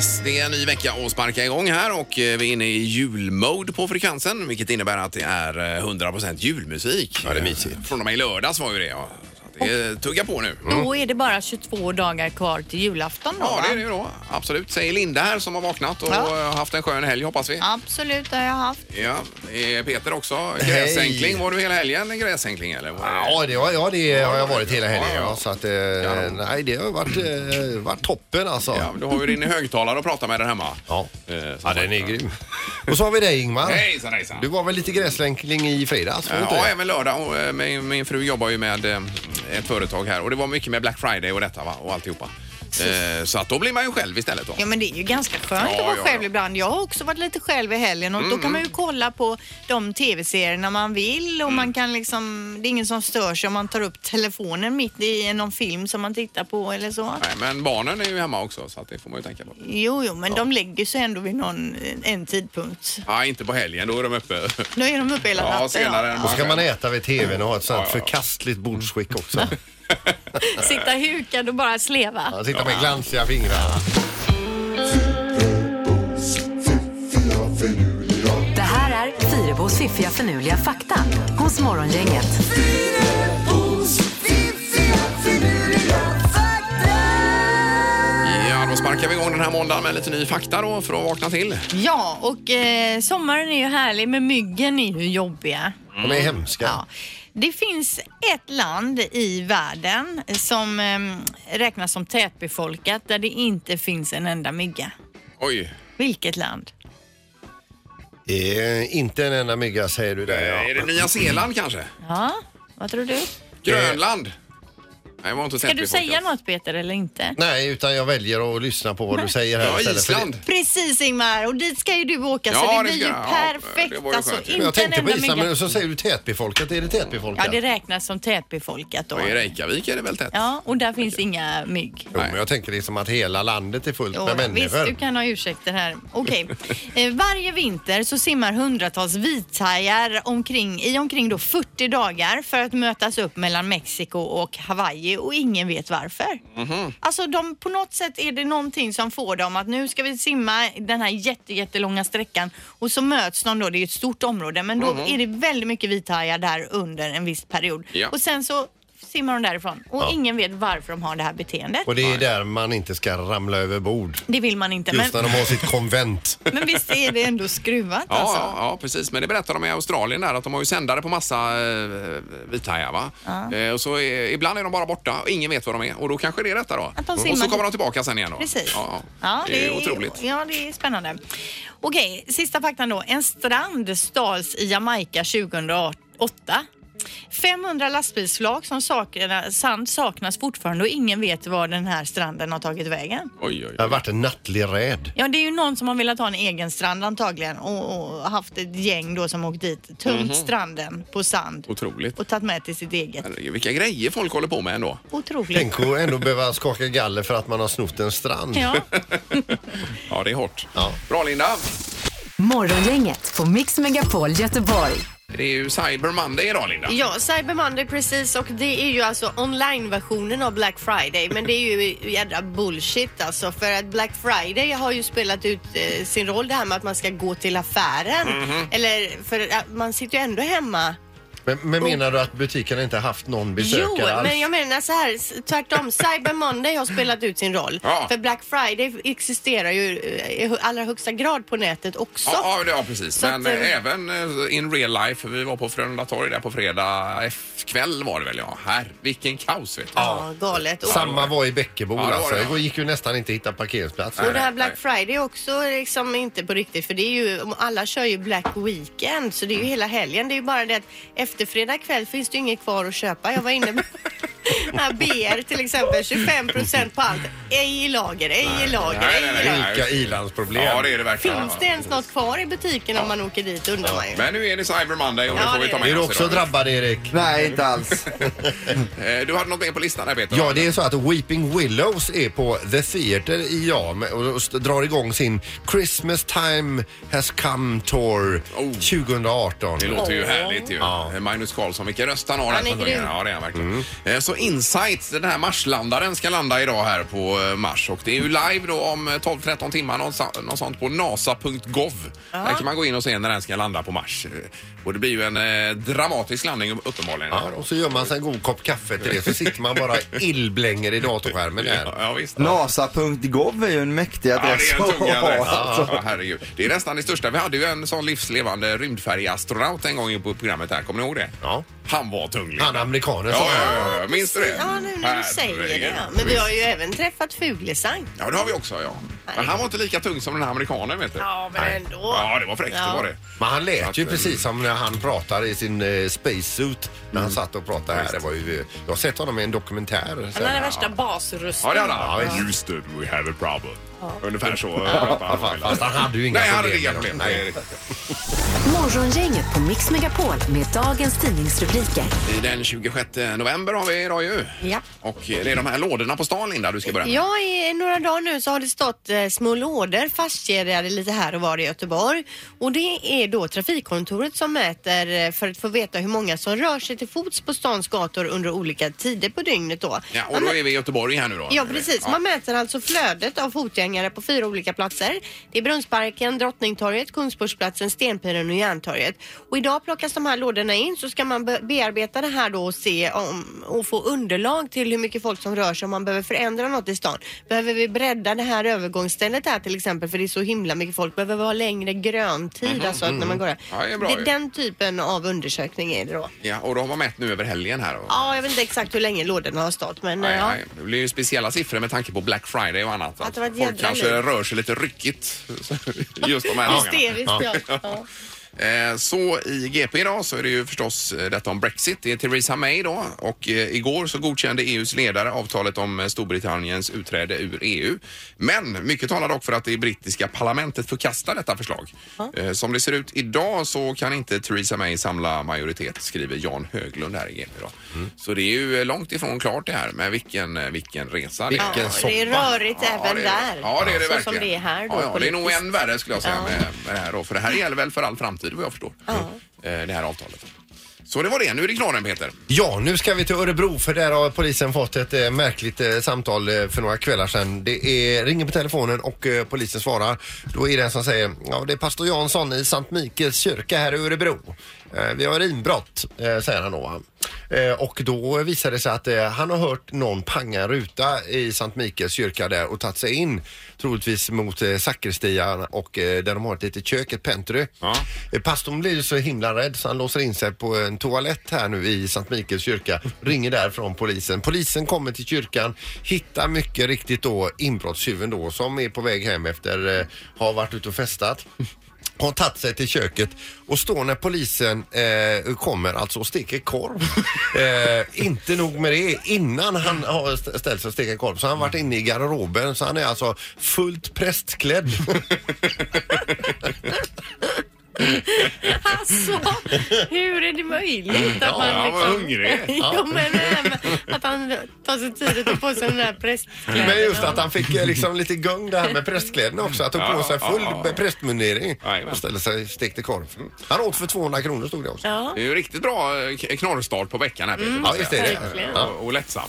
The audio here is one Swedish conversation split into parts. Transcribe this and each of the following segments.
Yes, det är en ny vecka att sparka igång här och eh, vi är inne i julmode på frekvensen vilket innebär att det är eh, 100% julmusik. Ja, det är mysigt. Eh, Från och med i lördags var ju det. Ja. Att det tuggar på nu. Då är det bara 22 dagar kvar till julafton då, Ja, va? det är det ju då. Absolut. Säger Linda här som har vaknat och Ja. eh, haft en skön helg hoppas vi. Absolut, det har jag haft. Ja, det är Peter också. Gräsänkling. Var du hela helgen gräsänkling eller? Var det... Ja, det, har- ja, det har jag varit hela helgen. Ja, så att, eh, Ja. nej, det har varit, eh, varit toppen alltså. Ja, du har ju din högtalare att prata med där hemma. Ja. Eh, som Ja, den är grym. Och så har vi dig Ingmar. Hejsan hejsan. Du var väl lite gräslänkling i fredags? var det inte Ja, det? även lördag. Och, eh, min, min fru jobbar ju med eh, ett företag här och det var mycket med Black Friday och detta va? och alltihopa. Eh, så att då blir man ju själv istället då. Ja men det är ju ganska skönt Ja, att vara ja, själv ja. ibland. Jag har också varit lite själv i helgen och då kan man ju kolla på de tv-serierna man vill och man kan liksom, det är ingen som stör sig om man tar upp telefonen mitt i någon film som man tittar på eller så. Nej, men barnen är ju hemma också så att det får man ju tänka på. Jo, jo, men de lägger sig ändå vid någon, en tidpunkt. Ja, inte på helgen, då är de uppe. Då är de uppe hela Ja, natten. senare än Då ska man äta vid tvn och ha ett sånt Ja, ja, ja. förkastligt bordsskick också. Sitta hukad och bara sleva. Ja, sitta med glansiga fingrar. Det här är Fyrabos fiffiga förnuliga fakta hos Morgongänget. Ja, då sparkar vi igång den här måndagen med lite ny fakta då för att vakna till. Ja, och eh, sommaren är ju härlig men myggen är ju jobbiga. De är hemska. Ja. Det finns ett land i världen som eh, räknas som tätbefolkat där det inte finns en enda mygga. Oj, Vilket land? Eh, inte en enda mygga säger du där. är Ja. det Nya Zeeland kanske? Ja, vad tror du? Grönland? Nej, jag var inte Ska du säga något Peter eller inte? Nej, utan jag väljer att lyssna på vad du säger här Ja, istället. för Island. Precis Ingmar och dit ska ju du åka Ja, så det det blir ska ju jag. Ja, perfekt. det vore alltså, skönt inte Jag tänkte en på enda Island, mygga. men så säger du tätbefolkat. Är det tätbefolkat? Ja, det räknas som tätbefolkat då. Och I Reykjavik är det väl tätt? Ja, och där finns inga mygg. Jo, men jag tänker liksom att hela landet är fullt Jo, med visst, människor. du kan ha ursäkter här. Okej. Eh, varje vinter så simmar hundratals vithajar omkring, i omkring då 40 dagar för att mötas upp mellan Mexiko och Hawaii och ingen vet varför. Mhm. Alltså de, på något sätt är det någonting som får dem att nu ska vi simma den här jätte, jättelånga sträckan och så möts de då, det är ett stort område, men då är det väldigt mycket vithajar där under en viss period. Ja. Och sen så simmar de därifrån och ingen vet varför de har det här beteendet. Och det är där man inte ska ramla över bord. Det vill man inte. Just Men, när de har sitt konvent. men visst är det ändå skruvat Ja, alltså? ja, ja, precis. Men det berättar de i Australien där att de har ju sändare på massa eh, vithajar va? Eh, och så är, ibland är de bara borta och ingen vet vad de är och då kanske det är detta då. Att de och simmar så kommer de tillbaka sen igen då. Precis. Ja, ja. det, är otroligt. Ja, det är spännande. Okej, sista faktan då. En strand stals i Jamaica 2008. 500 lastbilsflak som saknar, sand saknas fortfarande och ingen vet var den här stranden har tagit vägen. Oj, oj, Det har oj. varit en nattlig räd. Ja, det är ju någon som har velat ha en egen strand antagligen och, och haft ett gäng då som åkt dit, tömt Mhm. stranden på sand Otroligt. och tagit med till sitt eget. Herregud, vilka grejer folk håller på med ändå. Otroligt. Tänk att ändå behöva skaka galler för att man har snott en strand. Ja. Ja, det är hårt. Ja. Bra Linda. Morgongänget på Mix Megapol Göteborg. Det är ju Cyber Monday idag Linda. Ja, Cyber Monday precis. Och det är ju alltså online-versionen av Black Friday. Men det är ju jädra bullshit alltså. För att Black Friday har ju spelat ut eh, sin roll det här med att man ska gå till affären. Mhm. eller för man sitter ju ändå hemma Men, men menar du att butiken inte haft någon besökare Jo, alls? men jag menar så här tvärtom. Cyber Monday har spelat ut sin roll. Ja. För Black Friday existerar ju eh, i allra högsta grad på nätet också. Ja, ja, ja precis. Så Men att, eh, eh, även eh, in real life. Vi var på Frölunda torg där på fredag F- kväll var det väl ja. Här, vilken kaos vet du. Ja, galet. Och, Samma var i Bäckebo Ja, det var alltså. det, gick ju nästan inte att hitta parkeringsplats. Och det här Black. Friday är också liksom inte på riktigt för det är ju, alla kör ju Black Weekend så det är ju hela helgen. Det är ju bara det att efter fredag kväll finns det ju inget kvar att köpa. Jag var inne BR till exempel, 25% på allt. Ej i lager, ej i lager, ej i lager. Vilka ilandsproblem. Ja, det är det verkligen. Finns det ens något kvar i butiken om man åker dit undrar man ju. Men nu är det Cyber Monday och det Ja, får vi det ta är med Är du oss också idag. drabbad Erik? Nej, inte alls. Eh, Du hade något mer på listan där Peter? Ja, det är så att Weeping Willows är på The Theatre i Jam och drar igång sin Christmas time has come tour Oh. 2018. Det låter ju härligt ju. Eh, Magnus Carlsson, vilken röst han har. Han är grym. Ja, det är han verkligen. Eh, Så alltså Insight, den här Marslandaren ska landa idag här på eh, Mars och det är ju live då om eh, 12-13 timmar något, sånt på nasa.gov. Där kan man gå in och se när den ska landa på Mars. Eh, Och det blir ju en eh, dramatisk landning uppenbarligen. Ja, och så gör man sig en god kopp kaffe till det så sitter man bara illblänger i datorskärmen Ja, där. ja, visst. NASA.gov är ju en mäktig Ja, adress. det är en tung adress. alltså. Ja, herregud. Det är nästan det största. Vi hade ju en sån livslevande rymdfärjeastronaut en gång på programmet här. Kommer ni ihåg det? Ja. Han var tung. Linda. Han amerikanen Ja, sa ja, ja, ja. Minns du det? Ja, nu när du säger det. Herregud. Ja. Men vi har ju även träffat Fuglesang. Ja, det har vi också, ja. Men han var inte lika tung som den här amerikanen, vet du. Ja, men ändå. Ja, det var fräckt, det var det. Men han lät ju Att, eh, precis som när han pratar i sin eh, spacesuit när han satt och pratade här. Det var ju, jag har sett honom i en dokumentär. Han hade värsta basrösten. Ja, det hade han. Ja. Houston, we have a problem. Ungefär så pratade han. Fast, han hade ju inga Nej, han hade inga med problem. dem. Nej, Nej. Morgongänget på Mix Megapol med dagens tidningsrubriker. Den 26 november har vi idag ju. Ja. Och det är de här lådorna på stan, Linda, du ska börja med. Ja, i några dagar nu så har det stått eh, små lådor fastkedjade lite här och var i Göteborg. Och det är då trafikkontoret som mäter eh, för att få veta hur många som rör sig till fots på stans gator under olika tider på dygnet då. Ja, och då är vi i Göteborg här nu då. Ja precis, man mäter alltså flödet av fotgängare på fyra olika platser. Det är Brunnsparken, Drottningtorget, Kungsportsplatsen, Stenpiren och Järntorget. Och idag plockas de här lådorna in så ska man be- bearbeta det här då och se om, och få underlag till hur mycket folk som rör sig om man behöver förändra något i stan. Behöver vi bredda det här övergångsstället här till exempel för det är så himla mycket folk. Behöver vi ha längre gröntid alltså att när man går där. Ja, det är bra det ju. den typen av undersökning är det då. Ja, och då har man mätt nu över helgen här. Då. Ja, jag vet inte exakt hur länge lådorna har stått men Nej, ja. nej. Det blir ju speciella siffror med tanke på Black Friday och annat. Att det var Folk kanske rör sig lite ryckigt just de här dagarna. Hysteriskt ja. ja. Eh, Så i GP idag så är det ju förstås eh, detta om Brexit. Det är Theresa May då och eh, igår så godkände EUs ledare avtalet om Storbritanniens utträde ur EU. Men mycket talar dock för att det brittiska parlamentet förkastar detta förslag. Eh, Som det ser ut idag så kan inte Theresa May samla majoritet skriver Jan Höglund här i GP då. Så det är ju långt ifrån klart det här med vilken, vilken resa det är. Vilken Ja, det är soppa. rörigt Ja, även det är, där. Ja, det är det så verkligen. som det är här då. ja, ja, det är nog än värre skulle jag säga Ja. med, med det här då. För det här gäller väl för all framtid vad jag förstår. Eh, Det här avtalet. Så det var det. Nu är det knorren Peter. Ja, nu ska vi till Örebro för där har polisen fått ett eh, märkligt eh, samtal eh, för några kvällar sedan. Det är, ringer på telefonen och eh, polisen svarar. Då är det en som säger, ja det är pastor Jansson i Sankt Mikaels kyrka här i Örebro. Eh, vi har inbrott, eh, säger han då. Eh, och då visar det sig att han har hört någon panga en ruta i Sankt Mikaels kyrka där och tagit sig in troligtvis mot sakristian och där de har ett litet kök, ett pentry. Ja. Pastorn blir ju så himla rädd så han låser in sig på en toalett här nu i Sankt Mikaels kyrka. Ringer därifrån polisen. Polisen kommer till kyrkan, hittar mycket riktigt då inbrottstjuven då som är på väg hem efter eh, ha varit ute och festat. Har tagit sig till köket och står när polisen eh, kommer alltså och steker korv. eh, inte nog med det, innan han har st- ställt sig och steker korv så har han varit inne i garderoben så han är alltså fullt prästklädd. Alltså, hur är det möjligt att man Ja, han var liksom... hungrig. jo, men det här med att han tar sig tid att ta på sig den där prästkläderna. Men just att han fick eh, liksom lite gung det här med prästkläderna också. Att han tog på sig full Ja, ja, ja. prästmundering Jajamän. och ställde sig och stekte korv. Han åt för 200 kronor stod det också. Ja. Det är ju riktigt bra eh, k- knorrstart på veckan här Peter. Ja, måste visst jag är det. Verkligen. Och, och lättsam.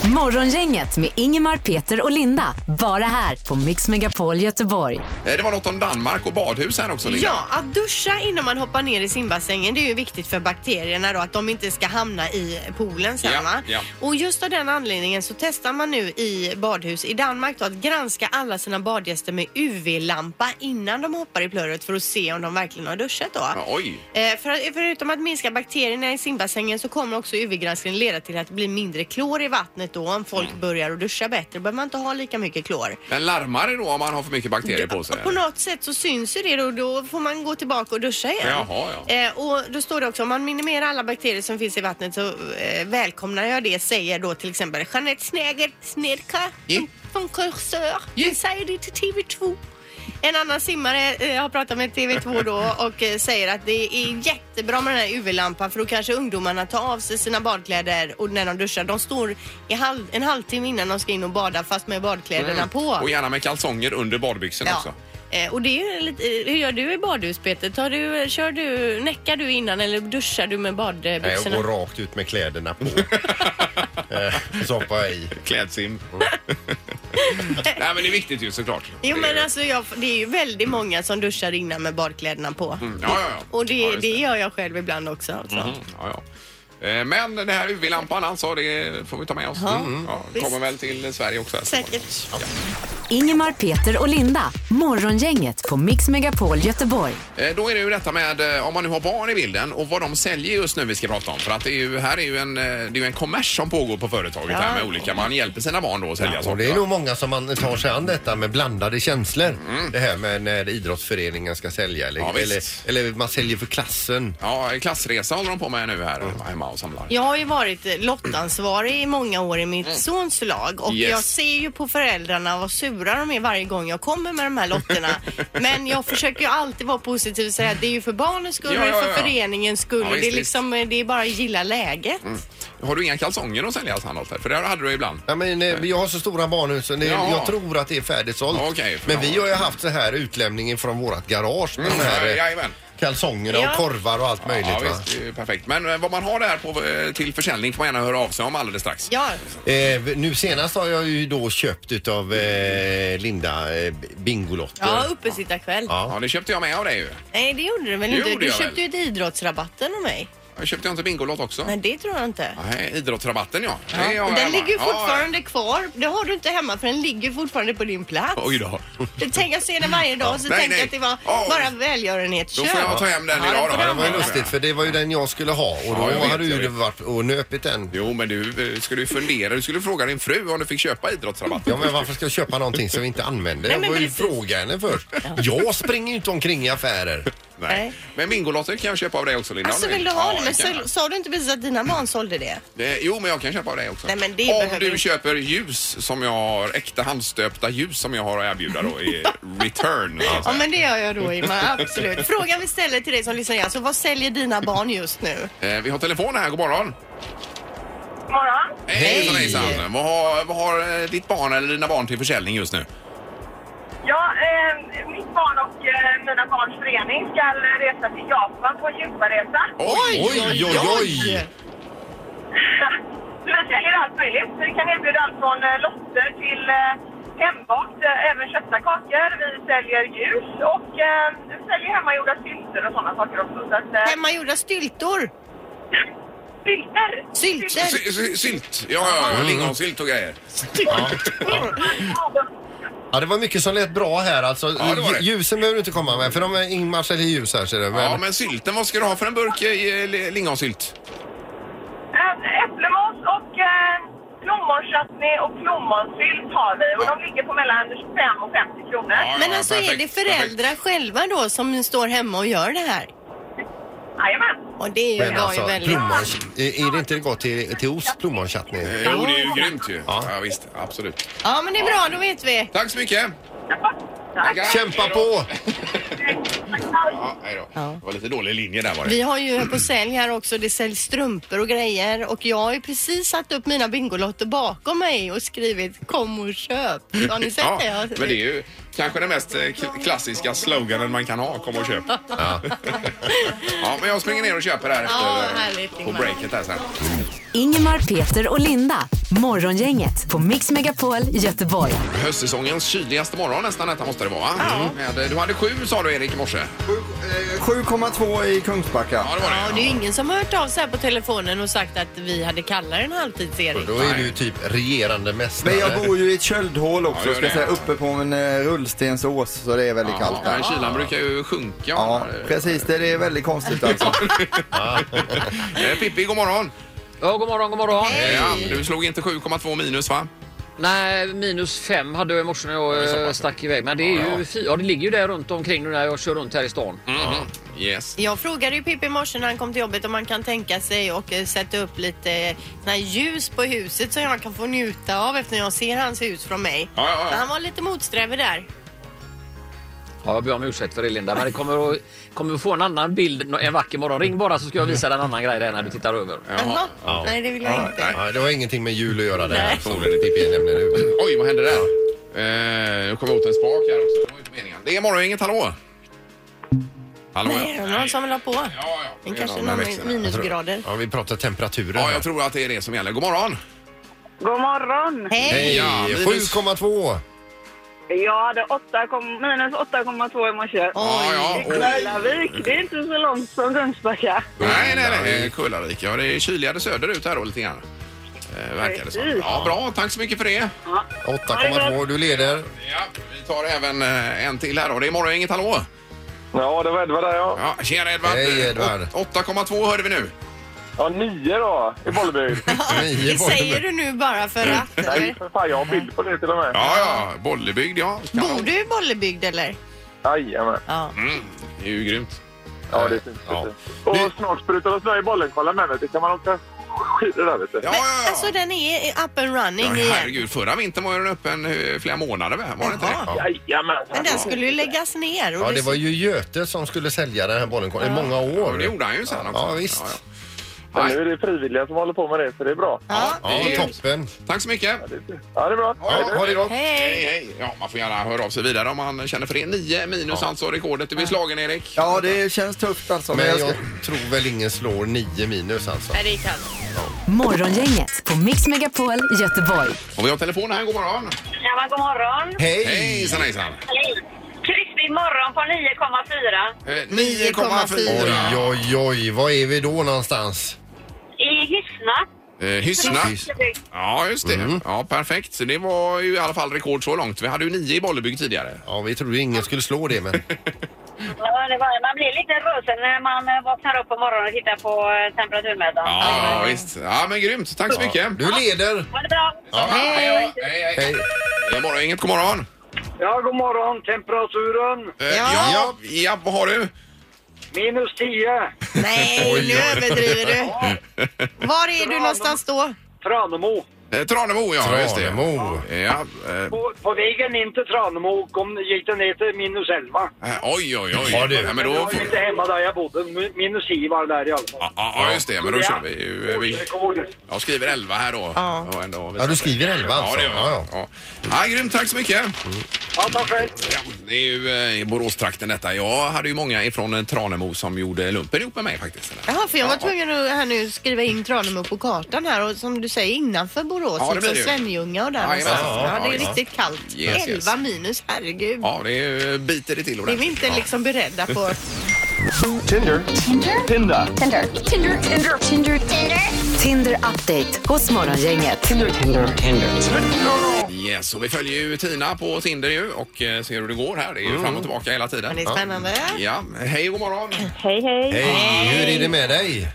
Morgongänget med Ingemar, Peter och Linda. Bara här på Mix Megapol Göteborg. Eh, Det var något om Danmark och badhus här också Linda. Ja, att duscha innan man hoppar ner i simbassängen det är ju viktigt för bakterierna då att de inte ska hamna i poolen sen Ja, va? ja. Och just av den anledningen så testar man nu i badhus i Danmark då att granska alla sina badgäster med UV-lampa innan de hoppar i plurret för att se om de verkligen har duschat då. Ja, oj. Eh, för, förutom att minska bakterierna i simbassängen så kommer också UV-granskningen leda till att det blir mindre klor i vattnet då om folk Mm. börjar att duscha bättre. Då behöver man inte ha lika mycket klor. Men larmar det då om man har för mycket bakterier på sig? På något sätt så syns ju det då. Då får man gå tillbaka och duscha igen. Jaha, ja. Eh, och då står det också om man minimerar alla bakterier som finns i vattnet så eh, välkomnar jag det, säger då till exempel Jeanette Sneger, Snedka Ja. från Kursör. Vi säger det till TV2. En annan simmare eh, har pratat med TV2 då och eh, säger att det är jättebra med den här UV-lampan för då kanske ungdomarna tar av sig sina badkläder och när de duschar. De står i halv, en halvtimme innan de ska in och bada fast med badkläderna på. Och gärna med kalsonger under badbyxorna Ja. också. Eh, och det är ju lite, eh, hur gör du i badhus Peter? Tar du, kör du, näckar du innan eller duschar du med Nej, jag badbyxorna? går rakt ut med kläderna på. eh, så hoppar jag i. Klädsim. Nej men det är viktigt ju såklart. Jo men Det- alltså jag, det är ju väldigt många som duschar innan med badkläderna på. Ja, ja, ja. Och det, Ja, just det gör jag själv ibland också. Alltså. Mm, ja, ja. Eh, Men den här UV-lampan alltså, det får vi ta med oss. Mm. Ja, visst. kommer väl till Sverige också. här. Säkert. Ingemar, Peter och Linda. Morgongänget på Mix Megapol Göteborg. Eh, Då är det ju detta med eh, om man nu har barn i bilden och vad de säljer just nu vi ska prata om. För att det är ju, här är ju en, eh, det är ju en kommers som pågår på företaget här med olika. Man hjälper sina barn då att sälja Och saker. det är nog många som man tar sig an detta med blandade känslor. Mm. Det här med när idrottsföreningen ska sälja eller, Ja, eller, eller man säljer för klassen. Ja, klassresa håller de på med nu här hemma och samlar. Jag har ju varit lottansvarig i många år i mitt sons lag och Mm. Yes. jag ser ju på föräldrarna vad sura de är varje gång jag kommer med de här lotterna. Men jag försöker ju alltid vara positiv och säga att det är ju för barnens skull Ja, och det är ja, för ja. föreningens skull Ja, och det är visst, Mm. liksom, det är bara att gilla läget. Har du inga kalsonger att sälja Sandholt? För det hade du ibland. Ja, men, eh, jag har så stora barn så det, Jaha. jag tror att det är färdigsålt. Okej, men vi har ju haft så här utlämningen från vårat garage med de här eh, Jajamän. Kalsongerna Ja. och korvar och allt möjligt. Ja, va? visst, det är ju perfekt. Men eh, vad man har där på, eh, till försäljning får man gärna höra av sig om alldeles strax. Ja, Eh, nu senast har jag ju då köpt utav eh, Linda eh, Bingolotter. ja uppesittarkväll. Ja, det köpte jag med av dig ju. Nej det gjorde du väl Det inte? gjorde Du jag köpte väl. ju ett idrottsrabatten av mig. Jag köpte jag inte Bingolott också? Men det tror jag inte. Nej, idrottsrabatten ja. Det har Ja. jag Och den hemma. ligger fortfarande kvar. Det har du inte hemma för den ligger fortfarande på din plats. Oj då. Jag tänker jag ser den varje dag så Nej, tänker nej. jag att det var Ja. bara Då välgörenhetsköp. får jag ta hem den idag det då. Ja, det var ju lustigt för det var ju den jag skulle ha och då Ja, jag vet, hade jag ju vet. varit och nöpit den. Jo, men du eh, skulle ju fundera. Du skulle fråga din fru om du fick köpa idrottsrabatten. Ja men varför ska jag köpa någonting som vi inte använder? Nej, Jag men får ju precis. fråga henne först. Jag springer ju inte omkring i affärer. Nej. Men Bingolotter kan jag köpa av dig också Linda. Alltså om vill du ha Ja, det? Men kan jag. så, sa du inte precis att dina barn sålde det? det, Jo, men jag kan köpa av dig också. Nej, men det om behöver du inte- köper ljus som jag har, äkta handstöpta ljus som jag har att erbjuda då i return. så att Ja men det gör jag då Ingmar, absolut. Frågan vi ställer till dig som lyssnar alltså vad säljer dina barn just nu? Eh, Vi har telefon här, god morgon. morgon. Hej! Hejsan, hejsan. Vad har, vad har eh, ditt barn eller dina barn till försäljning just nu? Ja, eh, mitt barn och eh, mina barns förening ska resa till Japan på en djuparesa. Oj, Oj, oj, oj! Så vi säljer allt möjligt. Så vi kan erbjuda allt från eh, lotter till eh, hembakt, eh, även köpta kakor. Vi säljer ljus och eh, vi säljer hemmagjorda sylter och sådana saker också. Så att, eh, Hemmagjorda styltor. Sylter! Sylter. Sy- sy- Sylt, ja, ja, ja. lingonsylt och grejer. Ja det var mycket som lät bra här alltså. Ja, det var det. Ljusen behöver du inte komma med för de är Ingmar säljer ljus här ser du. Men, Ja, men sylten, vad ska du ha för en burk eh, li- lingonsylt? Eh, Äppelmos och eh, plommonchutney och plommonsylt har vi och de ligger på mellan 25 och 50 kronor. Ja, Men ja, alltså är perfekt, det föräldrar själva då som står hemma och gör det här? Jajamän. Och det är ju, men var alltså ju väldigt... plommon, är är det inte gott till, till ost plommonchatney? Eh, Jo, det är ju grymt ju. Ja. visst, absolut. Ja men det är bra, då vet vi. Tack så mycket! Tack. Kämpa på! Ja, hej då. Det var lite dålig linje där var det. Vi har ju på sälj här också, det säljs strumpor och grejer och jag har ju precis satt upp mina Bingolotter bakom mig och skrivit kom och köp. Har ni sett Ja, det? Men det är ju kanske den mest eh, klassiska sloganen man kan ha. Kom och köp. Ja. men jag springer ner och köper här efter Ja, eh, härligt, på breaket här sen. Ingemar, Peter och Linda. Morgongänget på Mix Megapol Göteborg. Höstsäsongens kyligaste morgon nästan detta måste det vara. Mm. Med, du hade sju sa du Erik i morse. Eh, 7,2 i Kungsbacka. Ja, det var det. Ja, det är ju ingen som har hört av sig här på telefonen och sagt att vi hade kallare än halvtids-Erik. Då är du ju typ regerande mästare. Men jag bor ju i ett köldhål Ja, också, gör ska säga, uppe på en eh, rullstensås så det är väldigt kallt Ja, där. men kylan brukar ju sjunka. Ja, precis. Det är väldigt konstigt alltså. Eh, Pippi, god morgon. Ja, god morgon, god morgon. Ja, du slog inte 7,2 minus va? Nej, minus fem hade jag i morse när jag det är så eh, pass. stack iväg. Men det är Ja, ju ja. fy- ja, det ligger ju där runt omkring nu när jag kör runt här i stan. Mhm. Yes. Jag frågade ju Pippi i morse när han kom till jobbet om man kan tänka sig och eh, sätta upp lite eh, såna här ljus på huset som jag kan få njuta av efter jag ser hans hus från mig. Ja, ja, ja. Men han var lite motsträvig där. Ja, jag ber om ursäkt för det Linda, men det kommer att, kommer att få en annan bild en vacker morgon. Ring bara så ska jag visa dig en annan grej där när du tittar över. Jaha. Nej, det vill jag inte. Ja, det har ingenting med jul att göra det här. Nej. Förmodligen Pippi nämligen nu. Oj, vad hände där? nu kommer jag åt en spak här också. Det var inte meningen. Det är morgon, inget hallå? Hallå Nej, ja. är någon som vill ha på? Ja, ja. Är kanske någon med växlarna. minusgrader. Ja, vi pratar temperaturen. Ja, här. jag tror att det är det som gäller. God morgon! God morgon! Hej! Hej! Ja, minus- 7,2. Jag hade 8, kom- minus 8,2 i morse. Ja, ja. I Kullavik, det är inte så långt från Kungsbacka. Nej, nej, nej. Kullavik. Ja, det är kyligare söderut här då lite grann. Eh, verkar det som. Precis. Ja, bra. Tack så mycket för det. 8,2. Du leder. Ja, vi tar även eh, en till här då. Det är morgon, inget hallå? Ja, det var Edvard där ja. Ja, tjena Edvard. Hej, Edvard. Åt- 8,2 hörde vi nu. Ja, nio då i Bollebygd. Nio Det säger du nu bara för att, Nej, eller? för fan, jag har bild på det till och med. Ja, ja. Bollebygd, ja. Bor du i Bollebygd eller? Jajamän. Ja. Mm, det är ju grymt. Ja, det är fint. Ja. Och snart sprutar de snö i Bollenkollen med. vet du. kan man åka skidor där vet du. Ja, Men, ja, ja. alltså den är up and running Ja, igen. herregud, förra vintern var ju den öppen eh, flera månader med. Var det inte Jaha. det? Jajamän. Men den skulle ju läggas ner. Och Ja, det var ju Göte som skulle sälja den här bollen i många Ja, år. det gjorde han ju sen också. Ja, visst. Men Nej. nu är det frivilliga som håller på med det, så det är bra. Ja. Ja, det är- toppen. Tack så mycket. Ja, det är, bra. Ja, ha det gott. Hej, Hej! hej. Ja, man får gärna höra av sig vidare om man känner för det. 9 minus alltså rekordet. Du blir slagen Erik. Ja, det känns tufft alltså. Men jag tror väl ingen slår 9 minus alltså. Nej, det kallt. Morgongänget på Mix Megapol Göteborg. Och vi har telefon här. God morgon. Ja, men god morgon. Hej! Hejsan hejsan. Hej. Krispig morgon på 9,4 Eh, 9,4. Oj, oj, oj. Var är vi då någonstans? I Hyssna. Eh, Hyssna. Ja, just det. Ja, perfekt. Så det var ju i alla fall rekord så långt. Vi hade ju 9 i Bollebygd tidigare. Ja, vi trodde ingen skulle slå det, men... Ja, det var, man blir lite rösen när man eh, vaknar upp på morgonen och tittar på eh, temperaturmätaren. Ja, visst. Ja, men grymt. Tack så mycket. Du leder. Ha det bra. Ja, hej, hej, hej. Hej. Det är morgon, inget god morgon. Ja, god morgon. Temperaturen Eh, ja. ja, vad har du? Minus 10. Nej, nu överdriver du. Var är du någonstans då? Tranemo. Eh, Tranemo, ja. Just det. Tranemo. Ja, eh, På, på vägen in till Tranemo kom, gick det ner till minus 11. eh, oj, oj, oj. Ja, du. Ja, men då... Jag var inte hemma där jag bodde. Minus 10 var det där i alla fall. Ja, ja, just det. Men då kör vi ju... Vi... Jag skriver 11 här då. Ja. Ändå- Ja, du skriver 11 alltså? Ja, det gör jag. Ja, Ja, ja. grymt. Tack så mycket. Ja, tack själv. Ja, det är ju eh, i Boråstrakten detta. Jag hade ju många ifrån eh, Tranemo som gjorde lumpen ihop med mig faktiskt. Jaha, för jag var tvungen att här nu skriva in Tranemo på kartan här och som du säger innanför Borås, Ja, det blir det ju. Svenljunga och där Jajamän. någonstans. Ja, Ja, det är ja, riktigt kallt. Yes, 11 yes. minus, herregud. Ja, det är, ju- biter det till Det är vi ordentligt. inte Ja. liksom beredda på. Tinder update hos Morgongänget. Yes, och vi följer ju Tina på Tinder ju och eh, ser hur det går här. Det är ju fram och tillbaka hela tiden. Men det är spännande. Ja, hej god morgon. Hej, hej. Hej! Hur är det med dig?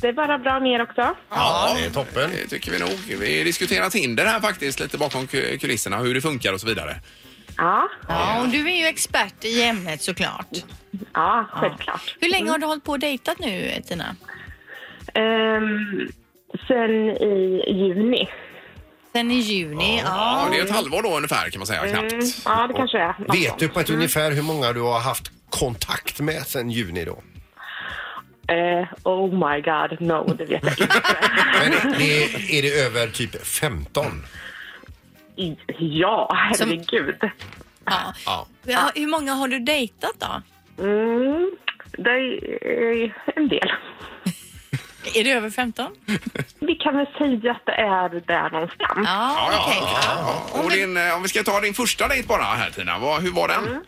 Det är bara bra med er också. Ja, det är toppen. Det tycker vi nog. Vi diskuterar Tinder här faktiskt lite bakom ku- kulisserna, hur det funkar och så vidare. Ja, Ja, och du är ju expert i ämnet såklart. ja självklart. Hur länge har du hållit på och dejtat nu, Tina? Um, sen i juni. Sen i juni? Ja, Ja. det är ett halvår då ungefär kan man säga, knappt. Mm, ja, det kanske är. Vet du på ett ungefär hur många du har haft kontakt med sen juni då? Eh, oh my god, no, det vet jag inte. Men det, är det över typ 15? I- ja, herregud. Ja. Ja. Ja, Hur många har du dejtat då? Mm, det är en del. Är det över 15? Vi kan väl säga att det är där någonstans. Ja, Ja, okej. ja, ja. Och din, eh, om vi ska ta din första dejt bara här Tina, vad, hur var den?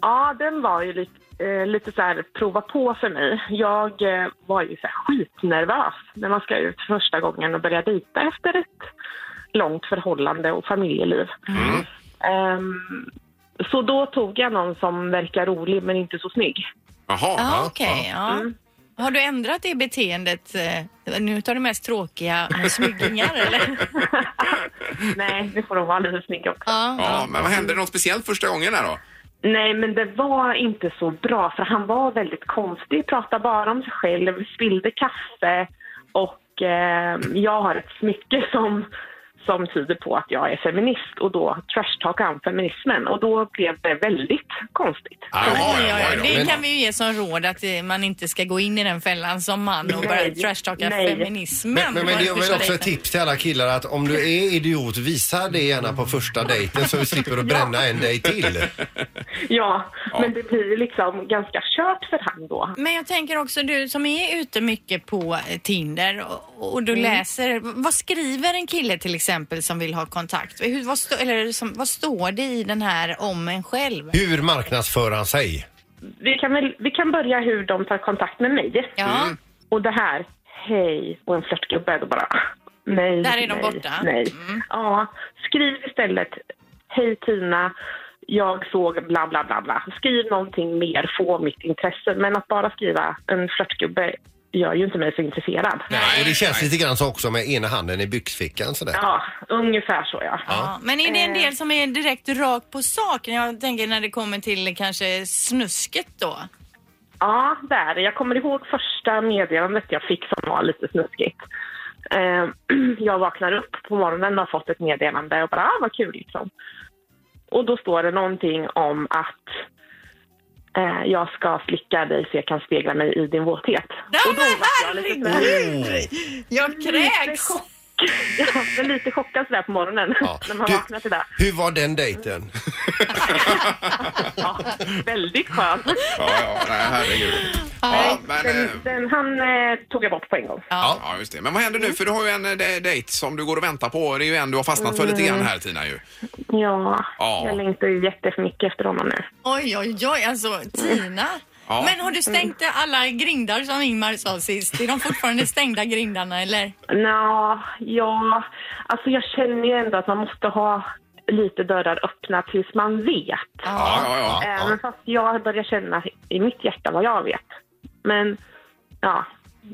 Ja, den var ju lite, eh, lite så här prova på för mig. Jag eh, var ju så här skitnervös när man ska ut första gången och börja dejta efter ett långt förhållande och familjeliv. Ehm, så då tog jag någon som verkar rolig men inte så snygg. Jaha. Ja, okej. ja. Har du ändrat det beteendet? eh, Nu tar du mest tråkiga snyggingar, eller? Nej, nu får de vara lite snygga också. Ja. Ja, men vad hände något speciellt första gången där då? Nej, men det var inte så bra för han var väldigt konstig, pratade bara om sig själv, spillde kaffe och eh, jag har ett smycke som, som tyder på att jag är feminist och då trashtalkar han feminismen och då blev det väldigt konstigt. Jaha, Ja, ja, ja, ja. ja. Det kan vi ju ge som råd att eh, man inte ska gå in i den fällan som man och börja trashtalka feminismen. Men, men, men det är väl också ett tips till alla killar att om du är idiot, visa det gärna på första dejten så vi slipper att bränna en dejt till. Ja, men det blir liksom ganska kört för han då. Men jag tänker också du som är ute mycket på eh, Tinder och, och du läser, vad skriver en kille till exempel som vill ha kontakt? Hur, vad, stå, eller som, vad står det i den här om en själv? Hur marknadsför han sig? Vi kan, väl, vi kan börja hur de tar kontakt med mig. Ja, Och det här, hej, och en flörtgubbe, då bara nej, Där är de nej, borta. Nej. Mm. Ja, skriv istället, hej Tina, jag såg bla bla bla bla. Skriv någonting mer, få mitt intresse. Men att bara skriva en flörtgubbe gör ju inte mig så intresserad. Nej, och det känns lite grann så också med ena handen i byxfickan sådär. Ja, ungefär så ja. ja. Men är det en del som är direkt rakt på sak? Jag tänker när det kommer till kanske snusket då. Ja, det är det. Jag kommer ihåg första meddelandet jag fick som var lite snuskigt. Eh, jag vaknar upp på morgonen och har fått ett meddelande och bara, ah, vad kul liksom. Och då står det någonting om att eh, jag ska slicka dig så jag kan spegla mig i din våthet. Nej och då men jag herregud! Jag lite, kräks! Chock, ja, men lite chockad sådär på morgonen Ja. när man Du- vaknar till det. Hur var den dejten? Ja, väldigt skön. Ja, ja, nej, herregud. Ja, men, Den, eh, den, han eh, tog jag bort på en gång. Ja. ja, just det. Men vad händer nu? För du har ju en eh, de- dejt som du går och väntar på. Det är ju en du har fastnat för lite grann här Tina ju. Ja, Ja. jag längtar ju jättemycket efter honom nu. Oj, oj, oj, alltså Tina. Ja. Men har du stängt alla grindar som Ingmar sa sist? Är de fortfarande stängda grindarna eller? Nå, ja, alltså jag känner ju ändå att man måste ha lite dörrar öppna tills man vet. Ja, ja, ja. Även fast jag börjar känna i mitt hjärta vad jag vet. Men, ja,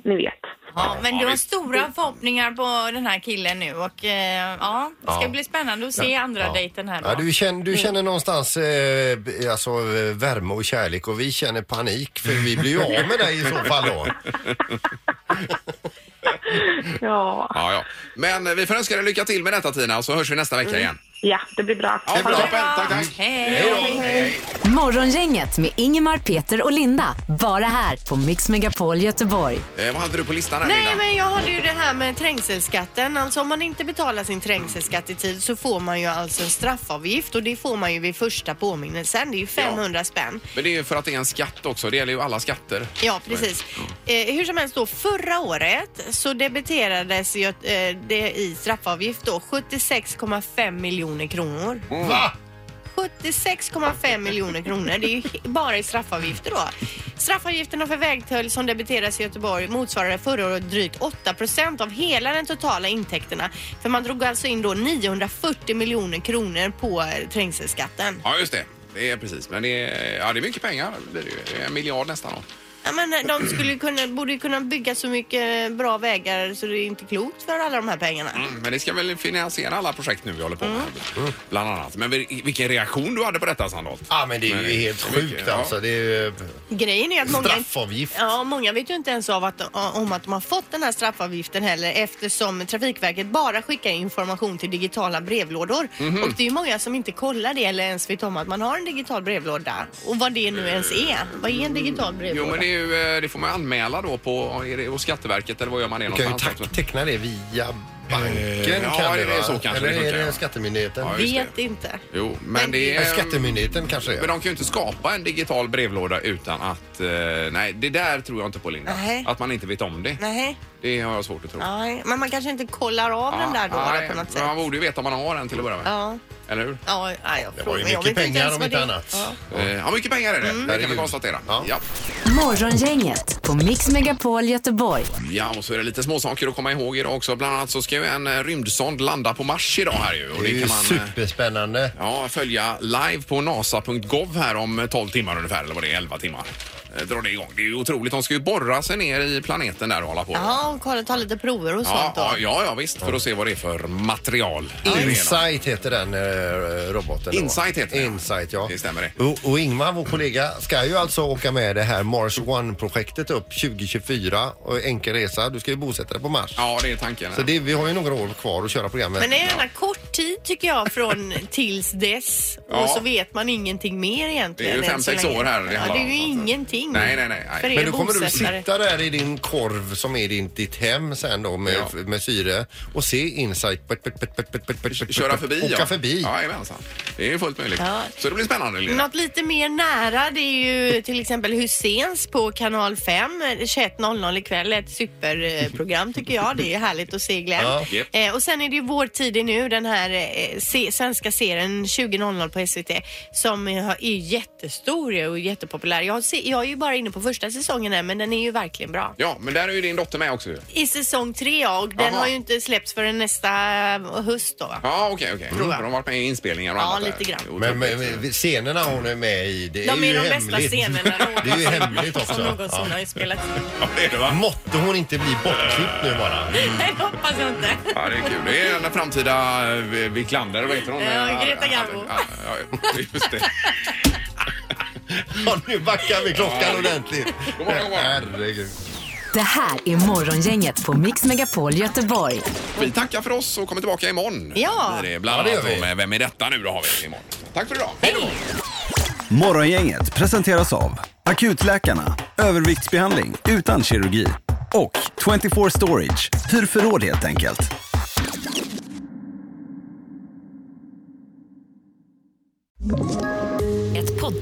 ni vet. Ja, men du har stora förhoppningar på den här killen nu och eh, ja, det ska Ja. bli spännande att se andra Ja. dejten här då. Ja, du känner, du känner någonstans eh, alltså, eh, värme och kärlek och vi känner panik för vi blir ju av med dig i så fall då. Ja, Ja, ja. Men eh, vi får önska dig lycka till med detta Tina så hörs vi nästa vecka igen. Ja det blir bra. Ja, bra. Tack, tack. Hej! Morgongänget med Ingemar, Peter och Linda. Bara här på Mix Megapol Göteborg. Eh, vad hade du på listan här Nej, Linda? men jag hade ju det här med trängselskatten. Alltså om man inte betalar sin trängselskatt i tid så får man ju alltså en straffavgift och det får man ju vid första påminnelsen. Det är ju 500 spänn. Men det är ju för att det är en skatt också. Det gäller ju alla skatter. Ja, precis. Eh, hur som helst då, förra året så debiterades ju, eh, det i straffavgift då 76,5 miljoner kronor. Va? 76,5 miljoner kronor. Det är ju bara i straffavgifter då. Straffavgifterna för vägtull som debiteras i Göteborg motsvarade förra året drygt 8 procent av hela den totala intäkterna. För man drog alltså in då 940 miljoner kronor på eh, trängselskatten. Ja, just det. Det är precis. Men det är, ja, det är mycket pengar. Det blir ju. Det är en miljard nästan. Ja, men eh, de skulle kunna, borde kunna bygga så mycket bra vägar så det är inte klokt för alla de här pengarna. Mm, men det ska väl finansiera alla projekt nu vi håller på med. Mm. Bland annat. Men vil- vilken reaktion du hade på detta Sandholt? Ja men det är ju helt mycket, sjukt ja. alltså. Det är ju Grejen är att många... straffavgift. Ja, många vet ju inte ens av att, om att de har fått den här straffavgiften heller eftersom Trafikverket bara skickar information till digitala brevlådor. Mhm. Och det är ju många som inte kollar det eller ens vet om att man har en digital brevlåda. Och vad det nu ens är. Vad är en digital brevlåda? Jo, men det, ju, eh, det får man anmäla då på är det hos Skatteverket eller vad gör man det Du kan ju någonstans? teckna det via banken ja, kan det är va? så kanske Eller det funkar, är det. Skattemyndigheten? Ja, just det. vet inte. Jo, men, det är... Skattemyndigheten kanske Men de kan ju inte skapa en digital brevlåda utan att... Eh, nej, det där tror jag inte på Linda. Nej. Att man inte vet om det. Nej, Det har jag svårt att tro. nej, men man kanske inte kollar av den där då, nej, då på något sätt. man borde ju veta om man har en till att börja med. Ja. Eller hur? Ja, nej, jag Det var ju jag mycket vet inte pengar ens om vad inte det- annat. Ja. Eh, Ja, mycket pengar är det. Det kan vi Herregud. konstatera. Ja. Ja. Morgongänget på Mix Megapol Göteborg. ja, och så är det lite småsaker att komma ihåg idag också. Bland annat så ska ju en eh, rymdsond landa på Mars idag här ju. Och Det är ju kan man eh, superspännande. ja, följa live på nasa.gov här om 12 timmar ungefär, eller vad det är, 11 timmar. Eh, drar det igång. Det är ju otroligt. De ska ju borra sig ner i planeten där och hålla på. Ja, och kolla, ta lite prover och Ja, sånt då. ja, ja, ja, visst. För att se vad det är för material. Insight heter den eh, roboten. då. Insight heter den. Insight, ja. Det stämmer det. Och, och Ingmar, vår kollega, ska ju alltså åka med det här Mars One-projektet upp 2024 och enkel resa. Du ska ju bosätta dig på Mars. Ja, det är tanken. Så det, vi har ju några år kvar att köra programmet. Men det är gärna kort tid tycker jag från tills dess Ja. och så vet man ingenting mer egentligen. Det är ju än fem, så sex länge. år här det Ja, handlar det är om, ju så att- ingenting. Nej, nej, nej. nej. För er Men då kommer du bosättare. sitta där i din korv som är din, ditt hem sen då med, Ja. med syre och se Insight. Pet, pet, pet, pet, pet, pet, pet, pet, Köra pet, förbi, Åka ja. förbi. Ja, jajamensan. Det är ju fullt möjligt. Ja. Så det blir spännande, Linda. Något lite mer nära det är ju till exempel Husseins på kanal 5 21.00 ikväll. Ett superprogram tycker jag. Det är härligt att se Glenn. Ja. Japp. Eh, och sen är det ju Vår tid är nu, den här eh, se, svenska serien 20.00 på SVT som är, är jättestor och jättepopulär. Jag, har se, jag är ju bara inne på första säsongen här men den är ju verkligen bra. Ja, men där är ju din dotter med också ju. I säsong tre ja, och den Jaha. har ju inte släppts förrän nästa höst då. va? Ja, okej, okej. Tror jag. De har varit med i inspelningar och Ja, annat där. lite grann. Är Men, men, men scenerna hon är med i, det De är är ju de hemligt. bästa scenerna Det är ju hemligt också. som någonsin Ja. har spelats in. Ja, det är det va? Måtte hon inte bli bortklippt nu bara. Nej, det hoppas jag inte. Ja, det är kul. Det är den framtida eh, Wiklander, vad heter hon? Ja, Greta Garbo. Ja, just det. Ja, nu backar vi klockan ordentligt. Herregud. Det här är Morgongänget på Mix Megapol Göteborg. Vi tackar för oss och kommer tillbaka imorgon. Ja. Blir Det bland Ja, det gör annat vi. med Vem är detta nu då har vi imorgon. Tack för idag. Hej då! Morgongänget presenteras av Akutläkarna, överviktsbehandling utan kirurgi och 24 Storage, hur förråd helt enkelt.